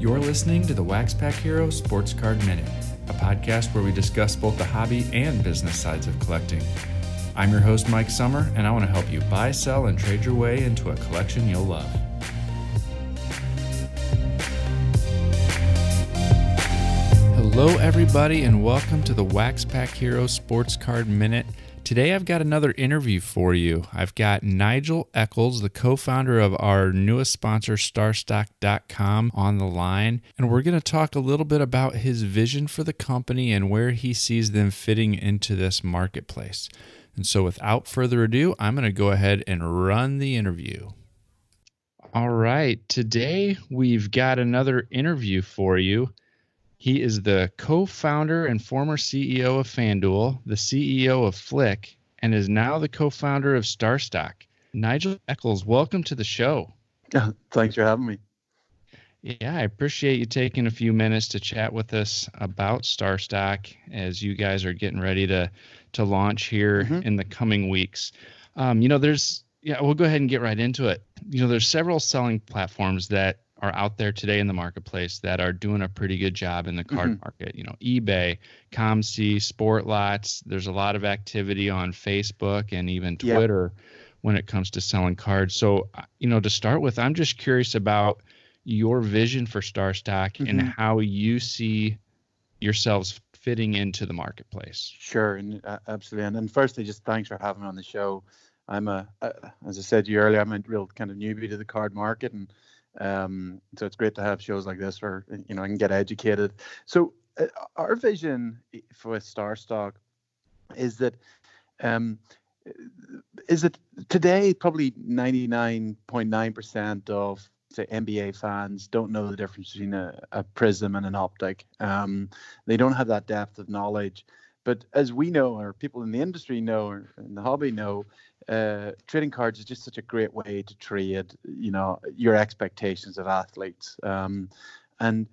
You're listening to the Wax Pack Hero Sports Card Minute, a podcast where we discuss both the hobby and business sides of collecting. I'm your host, Mike Summer, and I want to help you buy, sell, and trade your way into a collection you'll love. Hello, everybody, and welcome to the Wax Pack Hero Sports Card Minute. Today, I've got another interview for you. I've got Nigel Eccles, the co founder of our newest sponsor, Starstock.com, on the line. And we're going to talk a little bit about his vision for the company and where he sees them fitting into this marketplace. And so, without further ado, I'm going to go ahead and run the interview. All right. Today, we've got another interview for you. He is the co founder and former CEO of FanDuel, the CEO of Flick, and is now the co founder of Starstock. Nigel Eccles, welcome to the show. Thanks for having me. Yeah, I appreciate you taking a few minutes to chat with us about Starstock as you guys are getting ready to to launch here mm-hmm. in the coming weeks. Um, you know, there's yeah, we'll go ahead and get right into it. You know, there's several selling platforms that are out there today in the marketplace that are doing a pretty good job in the card mm-hmm. market. You know, eBay, COMC, Sportlots. There's a lot of activity on Facebook and even Twitter yep. when it comes to selling cards. So, uh, you know, to start with, I'm just curious about your vision for Starstock mm-hmm. and how you see yourselves fitting into the marketplace. Sure, and uh, absolutely. And, and firstly, just thanks for having me on the show. I'm a, uh, as I said to you earlier, I'm a real kind of newbie to the card market, and um, so it's great to have shows like this where you know I can get educated. So uh, our vision for Starstock is that um, is that today probably 99.9% of say NBA fans don't know the difference between a, a Prizm and an optic. Um, they don't have that depth of knowledge. But as we know, or people in the industry know, or in the hobby know, uh, trading cards is just such a great way to trade, you know, your expectations of athletes. Um, and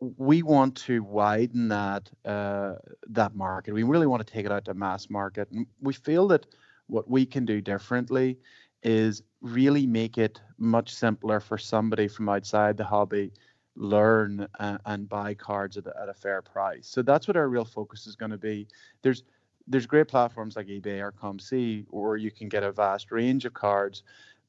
we want to widen that uh, that market. We really want to take it out to mass market, and we feel that what we can do differently is really make it much simpler for somebody from outside the hobby learn uh, and buy cards at a, at a fair price. So that's what our real focus is going to be. There's there's great platforms like eBay or COMC where you can get a vast range of cards,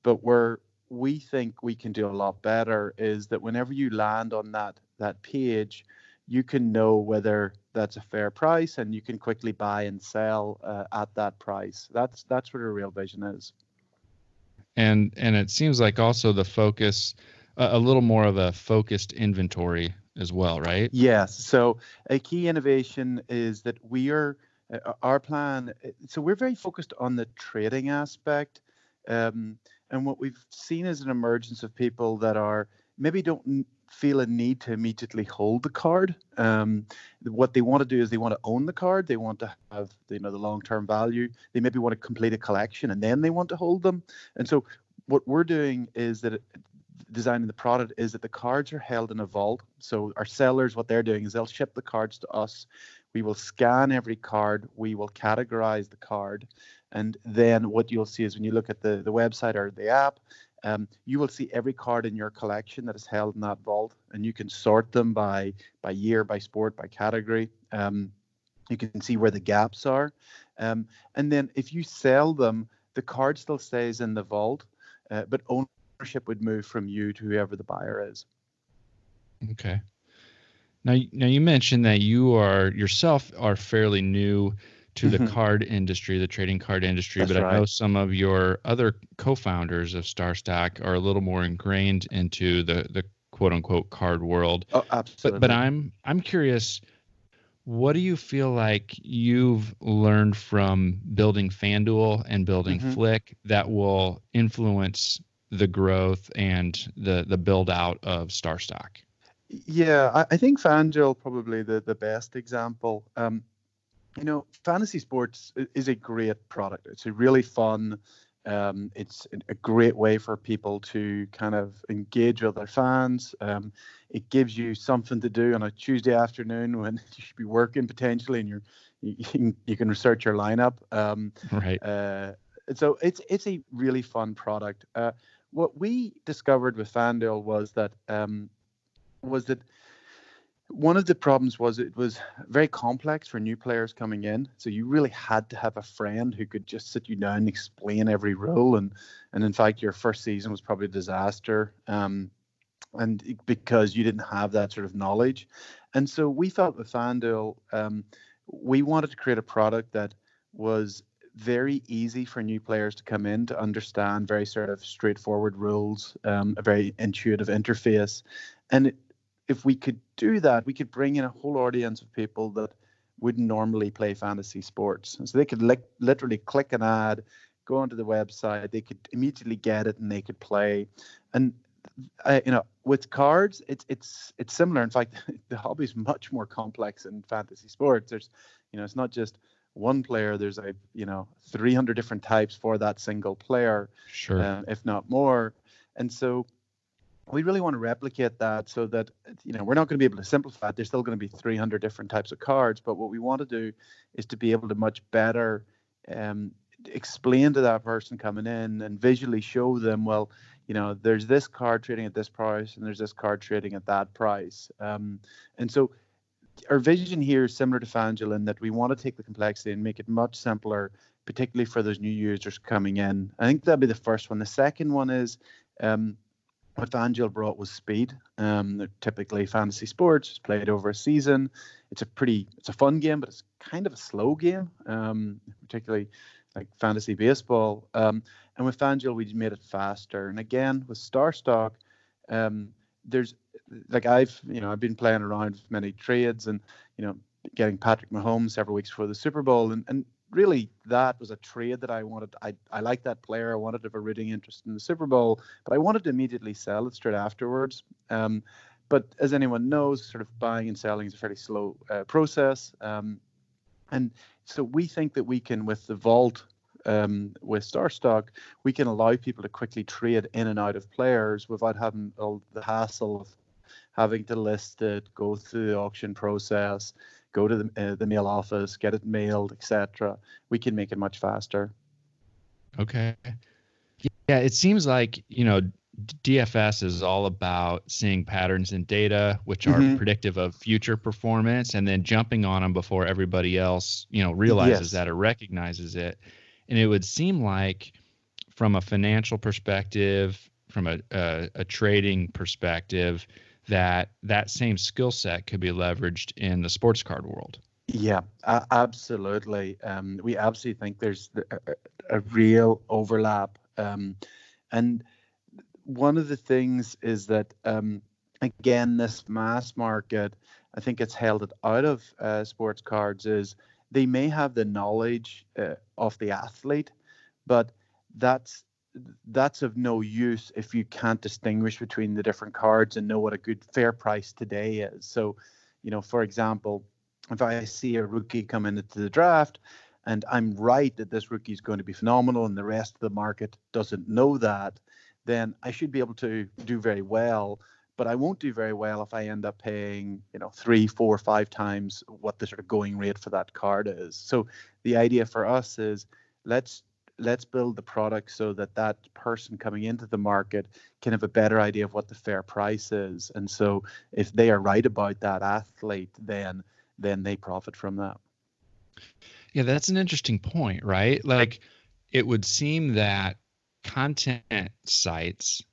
but where we think we can do a lot better is that whenever you land on that that page, you can know whether that's a fair price and you can quickly buy and sell uh, at that price. That's that's what our real vision is. And and it seems like also the focus a little more of a focused inventory as well, right? Yes. So a key innovation is that we are uh, our plan. Uh, so we're very focused on the trading aspect, um, and what we've seen is an emergence of people that are maybe don't feel a need to immediately hold the card. Um, what they want to do is they want to own the card. They want to have you know the long term value. They maybe want to complete a collection and then they want to hold them. And so what we're doing is that designing the product is that the cards are held in a vault. So our sellers, what they're doing is they'll ship the cards to us. We will scan every card. We will categorize the card. And then what you'll see is when you look at the, the website or the app, um, you will see every card in your collection that is held in that vault, and you can sort them by by year, by sport, by category. Um, you can see where the gaps are, um, and then if you sell them, the card still stays in the vault, uh, but ownership would move from you to whoever the buyer is. Okay. Now, now you mentioned that you are yourself are fairly new to the mm-hmm. card industry, the trading card industry, That's but right. I know some of your other co-founders of Starstock are a little more ingrained into the the quote unquote card world. Oh, absolutely. But, but I'm I'm curious what do you feel like you've learned from building FanDuel and building mm-hmm. Flick that will influence the growth and the the build out of Starstock? Yeah, I, I think FanDuel probably the the best example. Um, you know, fantasy sports is a great product. It's a really fun. Um, it's a great way for people to kind of engage with their fans. Um, it gives you something to do on a Tuesday afternoon when you should be working potentially, and you're you can, you can research your lineup. Um, right. Uh, so it's it's a really fun product. Uh, what we discovered with FanDuel was that um, was that one of the problems was it was very complex for new players coming in. So you really had to have a friend who could just sit you down and explain every rule. And and in fact, your first season was probably a disaster. Um, and because you didn't have that sort of knowledge. And so we felt with FanDuel, um, we wanted to create a product that was very easy for new players to come in to understand very sort of straightforward rules, um, a very intuitive interface. And if we could do that, we could bring in a whole audience of people that wouldn't normally play fantasy sports. And so they could li- literally click an ad, go onto the website, they could immediately get it and they could play. And uh, you know, with cards, it's it's it's similar. In fact, the hobby is much more complex in fantasy sports. There's, you know, it's not just one player. There's a you know 300 different types for that single player, sure, uh, if not more. And so we really want to replicate that so that you know we're not going to be able to simplify it. There's still going to be 300 different types of cards, but what we want to do is to be able to much better um, explain to that person coming in and visually show them, well, you know, there's this card trading at this price and there's this card trading at that price. Um, and so our vision here is similar to FanDuel in that we want to take the complexity and make it much simpler, particularly for those new users coming in. I think that'd be the first one. The second one is um, what FanDuel brought was speed. Um, typically fantasy sports played over a season. It's a pretty, it's a fun game, but it's kind of a slow game, um, particularly like fantasy baseball. Um, and with FanDuel, we made it faster. And again, with StarStock, um, there's like I've you know I've been playing around with many trades and you know getting Patrick Mahomes several weeks before the Super Bowl, and and really that was a trade that I wanted. I I like that player. I wanted to have a rooting interest in the Super Bowl, but I wanted to immediately sell it straight afterwards. Um, but as anyone knows, sort of buying and selling is a fairly slow uh, process. Um, and so we think that we can, with the vault, um, with StarStock, we can allow people to quickly trade in and out of players without having all the hassle of having to list it, go through the auction process, go to the, uh, the mail office, get it mailed, etc. We can make it much faster. Okay. Yeah, it seems like you know DFS is all about seeing patterns in data, which are mm-hmm. predictive of future performance, and then jumping on them before everybody else, you know, realizes yes. that or recognizes it. And it would seem like, from a financial perspective, from a, a, a trading perspective, that that same skill set could be leveraged in the sports card world. Yeah, uh, absolutely. Um, we absolutely think there's a, a real overlap, um, and one of the things is that um, again, this mass market, I think it's held it out of uh, sports cards is they may have the knowledge uh, of the athlete, but that's that's of no use if you can't distinguish between the different cards and know what a good fair price today is. So, you know, for example, if I see a rookie come into the draft and I'm right that this rookie is going to be phenomenal and the rest of the market doesn't know that, then I should be able to do very well. But I won't do very well if I end up paying, you know, three, four, five times what the sort of going rate for that card is. So the idea for us is let's let's build the product so that that person coming into the market can have a better idea of what the fair price is and so if they are right about that athlete then then they profit from that yeah that's an interesting point right like it would seem that content sites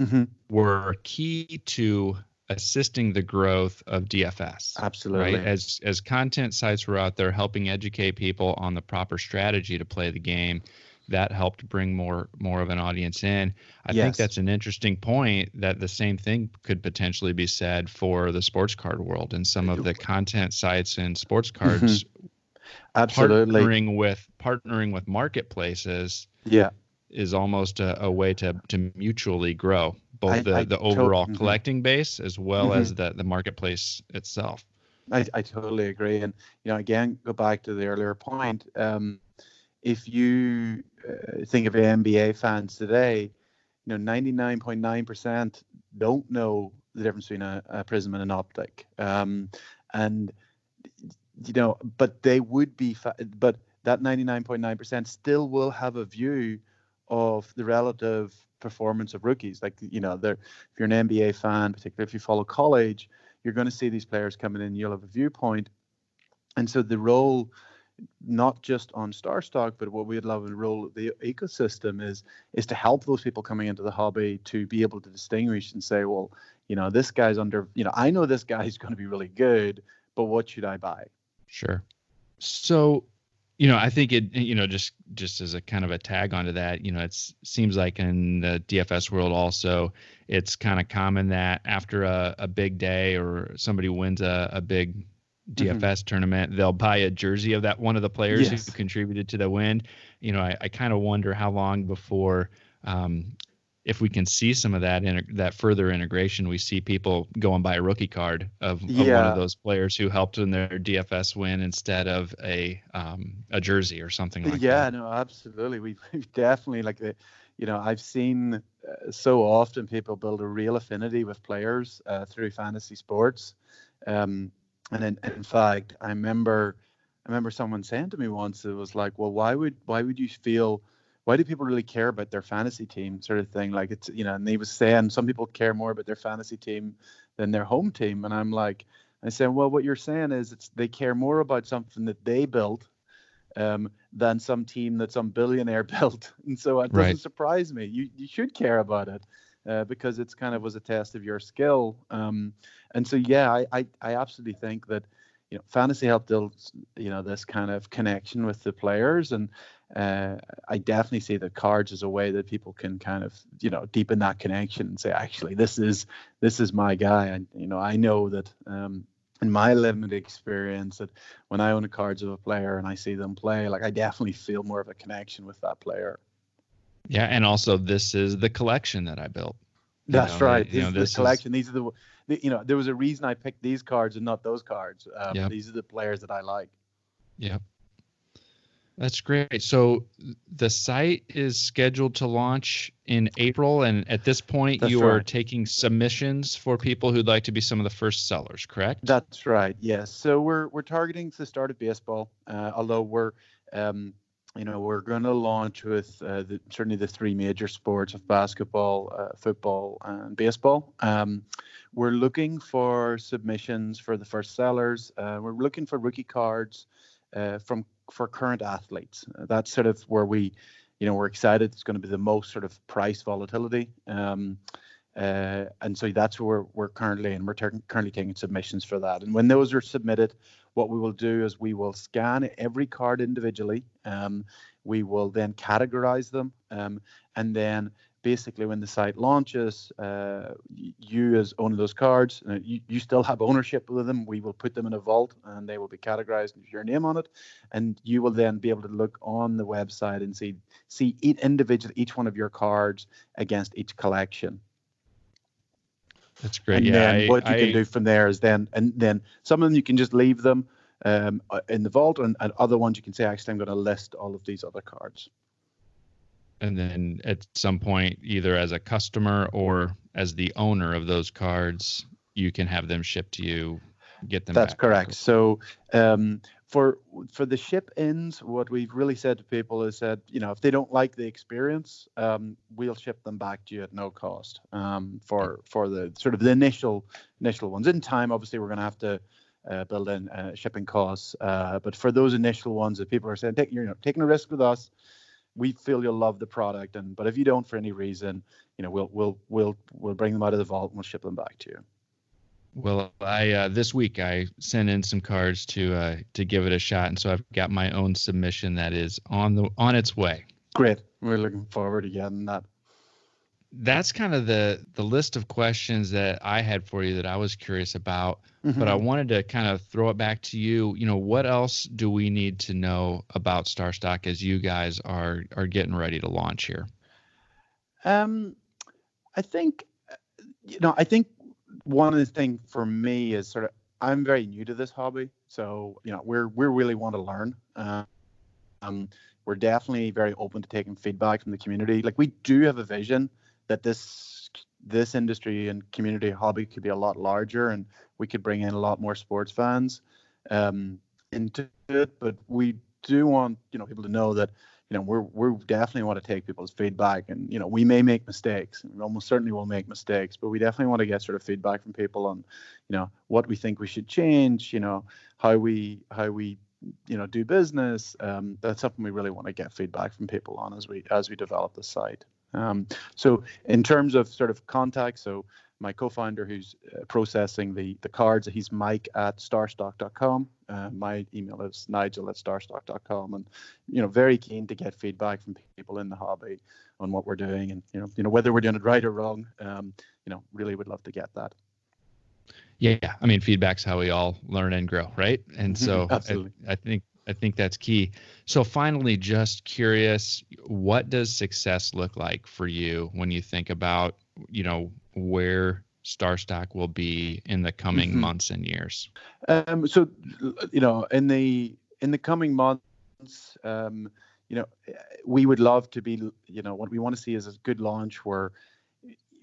mm-hmm. were key to assisting the growth of DFS. Absolutely. Right? As as content sites were out there helping educate people on the proper strategy to play the game, that helped bring more more of an audience in. I yes. think that's an interesting point that the same thing could potentially be said for the sports card world and some of the content sites and sports mm-hmm. cards mm-hmm. Absolutely. partnering with partnering with marketplaces. Yeah is almost a, a, way to to mutually grow both I, the, I the overall mm-hmm. collecting base as well mm-hmm. as the the marketplace itself. I, I totally agree, and you know, again, go back to the earlier point. Um, if you uh, think of NBA fans today, you know, 99.9% don't know the difference between a, a Prizm and an optic, um, and you know, but they would be, fa- but that 99.9% still will have a view of the relative performance of rookies. Like you know, if you're an NBA fan, particularly if you follow college, you're going to see these players coming in. You'll have a viewpoint, and so the role not just on StarStock, but what we'd love to role the ecosystem is is to help those people coming into the hobby to be able to distinguish and say, well, you know, this guy's under, you know, I know this guy's going to be really good, but what should I buy? Sure. So, you know, I think it, you know, just just as a kind of a tag onto that, you know, it seems like in the DFS world also, it's kind of common that after a, a big day or somebody wins a, a big DFS mm-hmm. tournament, they'll buy a jersey of that one of the players yes. who contributed to the win. You know, I, I kind of wonder how long before, um, if we can see some of that in that further integration, we see people go and buy a rookie card of, of one of those players who helped in their DFS win instead of a um, a jersey or something like yeah, that. Yeah, no, absolutely. We've, we've definitely like the, you know, I've seen uh, so often people build a real affinity with players uh, through fantasy sports. Um, and in, in fact, I remember I remember someone saying to me once, it was like, well, why would why would you feel why do people really care about their fantasy team? sort of thing. Like it's you know and he was saying some people care more about their fantasy team than their home team. And i'm like i said well what you're saying is it's they care more about something that they built um, than some team that some billionaire built. And so it doesn't right. surprise me. You, you should care about it uh, because it's kind of was a test of your skill. Um, and so, yeah, I, I, I absolutely think that you know fantasy helped build you know this kind of connection with the players, and uh, I definitely see the cards as a way that people can kind of you know deepen that connection and say, actually, this is this is my guy, and you know I know that. Um, in my limited experience that when I own the cards of a player and I see them play, like I definitely feel more of a connection with that player. Yeah, and also this is the collection that I built. That's know, right. You know, this collection. Is... These are the, the, you know, there was a reason I picked these cards and not those cards. Um, yep. These are the players that I like. Yep. That's great. So the site is scheduled to launch in April, and at this point, That's you right. are taking submissions for people who'd like to be some of the first sellers. Correct? That's right. Yes. So we're we're targeting the start of baseball, uh, although we're um, you know, we're going to launch with uh, the, certainly the three major sports of basketball, uh, football, and baseball. Um, we're looking for submissions for the first sellers. Uh, we're looking for rookie cards uh, from for current athletes. that's sort of where we, you know, we're excited. It's going to be the most sort of price volatility. Um, uh, and so that's where we're currently, and we're ter- currently taking submissions for that. And when those are submitted, what we will do is we will scan every card individually. Um, we will then categorize them, um, and then basically when the site launches, uh, you as owner of those cards, uh, you, you still have ownership of them. We will put them in a vault, and they will be categorized with your name on it, and you will then be able to look on the website and see see each individual each one of your cards against each collection. That's great. And yeah, then I, what you I, can do from there is then, and then some of them you can just leave them um, uh, in the vault, and, and other ones you can say, actually, I'm going to list all of these other cards. And then at some point, either as a customer or as the owner of those cards, you can have them shipped to you. Get them. That's correct. So um, for for the ship ins, what we've really said to people is that you know if they don't like the experience, um, we'll ship them back to you at no cost um, for for the sort of the initial initial ones. In time, obviously, we're going to have to uh, build in uh, shipping costs, uh, but for those initial ones that people are saying, take you're you know, taking a risk with us, we feel you'll love the product, and but if you don't for any reason, you know we'll we'll we'll we'll bring them out of the vault and we'll ship them back to you. Well, I uh, this week I sent in some cards to uh, to give it a shot, and so I've got my own submission that is on the on its way. Great, we're looking forward to getting that. That's kind of the the list of questions that I had for you that I was curious about, mm-hmm. but I wanted to kind of throw it back to you. You know, what else do we need to know about StarStock as you guys are are getting ready to launch here? Um, I think you know, I think one of the things for me is sort of I'm very new to this hobby, so you know we're we really want to learn. Uh, um, we're definitely very open to taking feedback from the community. Like we do have a vision that this this industry and community hobby could be a lot larger, and we could bring in a lot more sports fans um, into it. But we do want you know people to know that you know we're we definitely want to take people's feedback and you know we may make mistakes and we almost certainly will make mistakes but we definitely want to get sort of feedback from people on you know what we think we should change you know how we how we you know do business um, that's something we really want to get feedback from people on as we as we develop the site. Um, so in terms of sort of contact so my co-founder who's uh, processing the the cards he's mike at starstock.com uh, my email is nigel at starstock.com and you know very keen to get feedback from people in the hobby on what we're doing and you know you know whether we're doing it right or wrong. Um, you know really would love to get that. Yeah i mean feedback's how we all learn and grow right? And so I, I think I think that's key. So finally, just curious, what does success look like for you when you think about, you know, where Starstock will be in the coming mm-hmm. months and years? Um, so, you know, in the in the coming months, um, you know, we would love to be, you know, what we want to see is a good launch where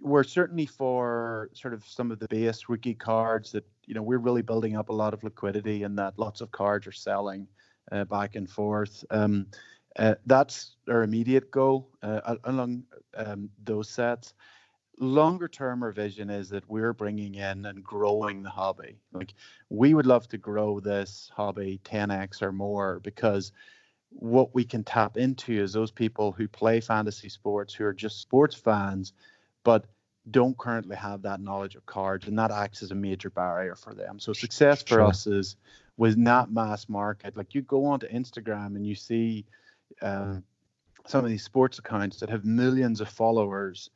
we're certainly for sort of some of the base rookie cards that you know we're really building up a lot of liquidity and that lots of cards are selling uh, back and forth. Um, uh, that's our immediate goal uh, along um, those sets longer term our vision is that we're bringing in and growing the hobby. Like we would love to grow this hobby 10x or more because what we can tap into is those people who play fantasy sports who are just sports fans but don't currently have that knowledge of cards and that acts as a major barrier for them. So success for sure. us is was not mass market. Like you go onto instagram and you see uh, some of these sports accounts that have millions of followers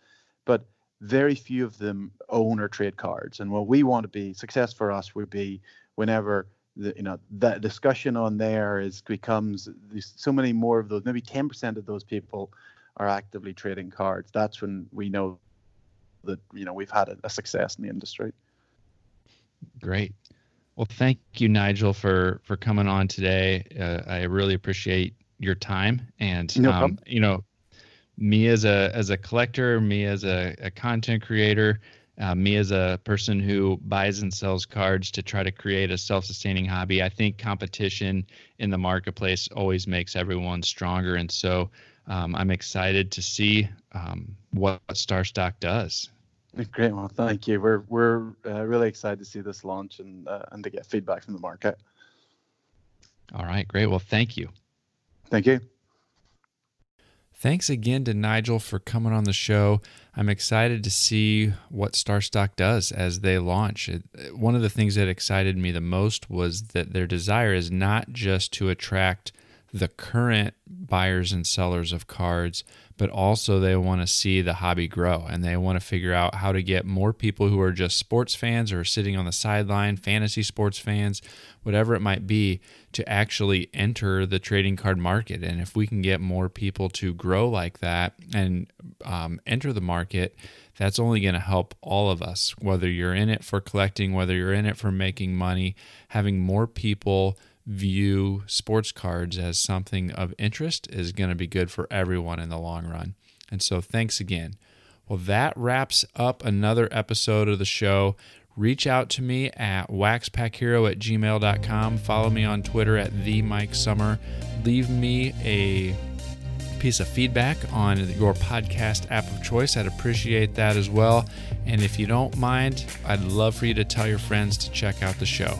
but very few of them own or trade cards. And what we want to be success for us would be whenever the, you know that discussion on there is becomes so many more of those maybe 10% of those people are actively trading cards. That's when we know that you know we've had a, a success in the industry. Great. Well thank you nigel for for coming on today. Uh, i really appreciate your time and no um, you know me as a as a collector, me as a, a content creator, uh, me as a person who buys and sells cards to try to create a self-sustaining hobby. I think competition in the marketplace always makes everyone stronger, and so um, I'm excited to see um, what Starstock does. Great, well, thank you. We're we're uh, really excited to see this launch and uh, and to get feedback from the market. All right, great. Well, thank you. Thank you. Thanks again to Nigel for coming on the show. I'm excited to see what Starstock does as they launch. One of the things that excited me the most was that their desire is not just to attract the current buyers and sellers of cards, but also they want to see the hobby grow and they want to figure out how to get more people who are just sports fans or sitting on the sideline, fantasy sports fans, whatever it might be, to actually enter the trading card market. And if we can get more people to grow like that and um, enter the market, that's only going to help all of us, whether you're in it for collecting, whether you're in it for making money, having more people view sports cards as something of interest is going to be good for everyone in the long run. And so, thanks again. Well, that wraps up another episode of the show. Reach out to me at waxpackhero at gmail.com. Follow me on Twitter at the Mike Summer. Leave me a piece of feedback on your podcast app of choice. I'd appreciate that as well. And if you don't mind, I'd love for you to tell your friends to check out the show.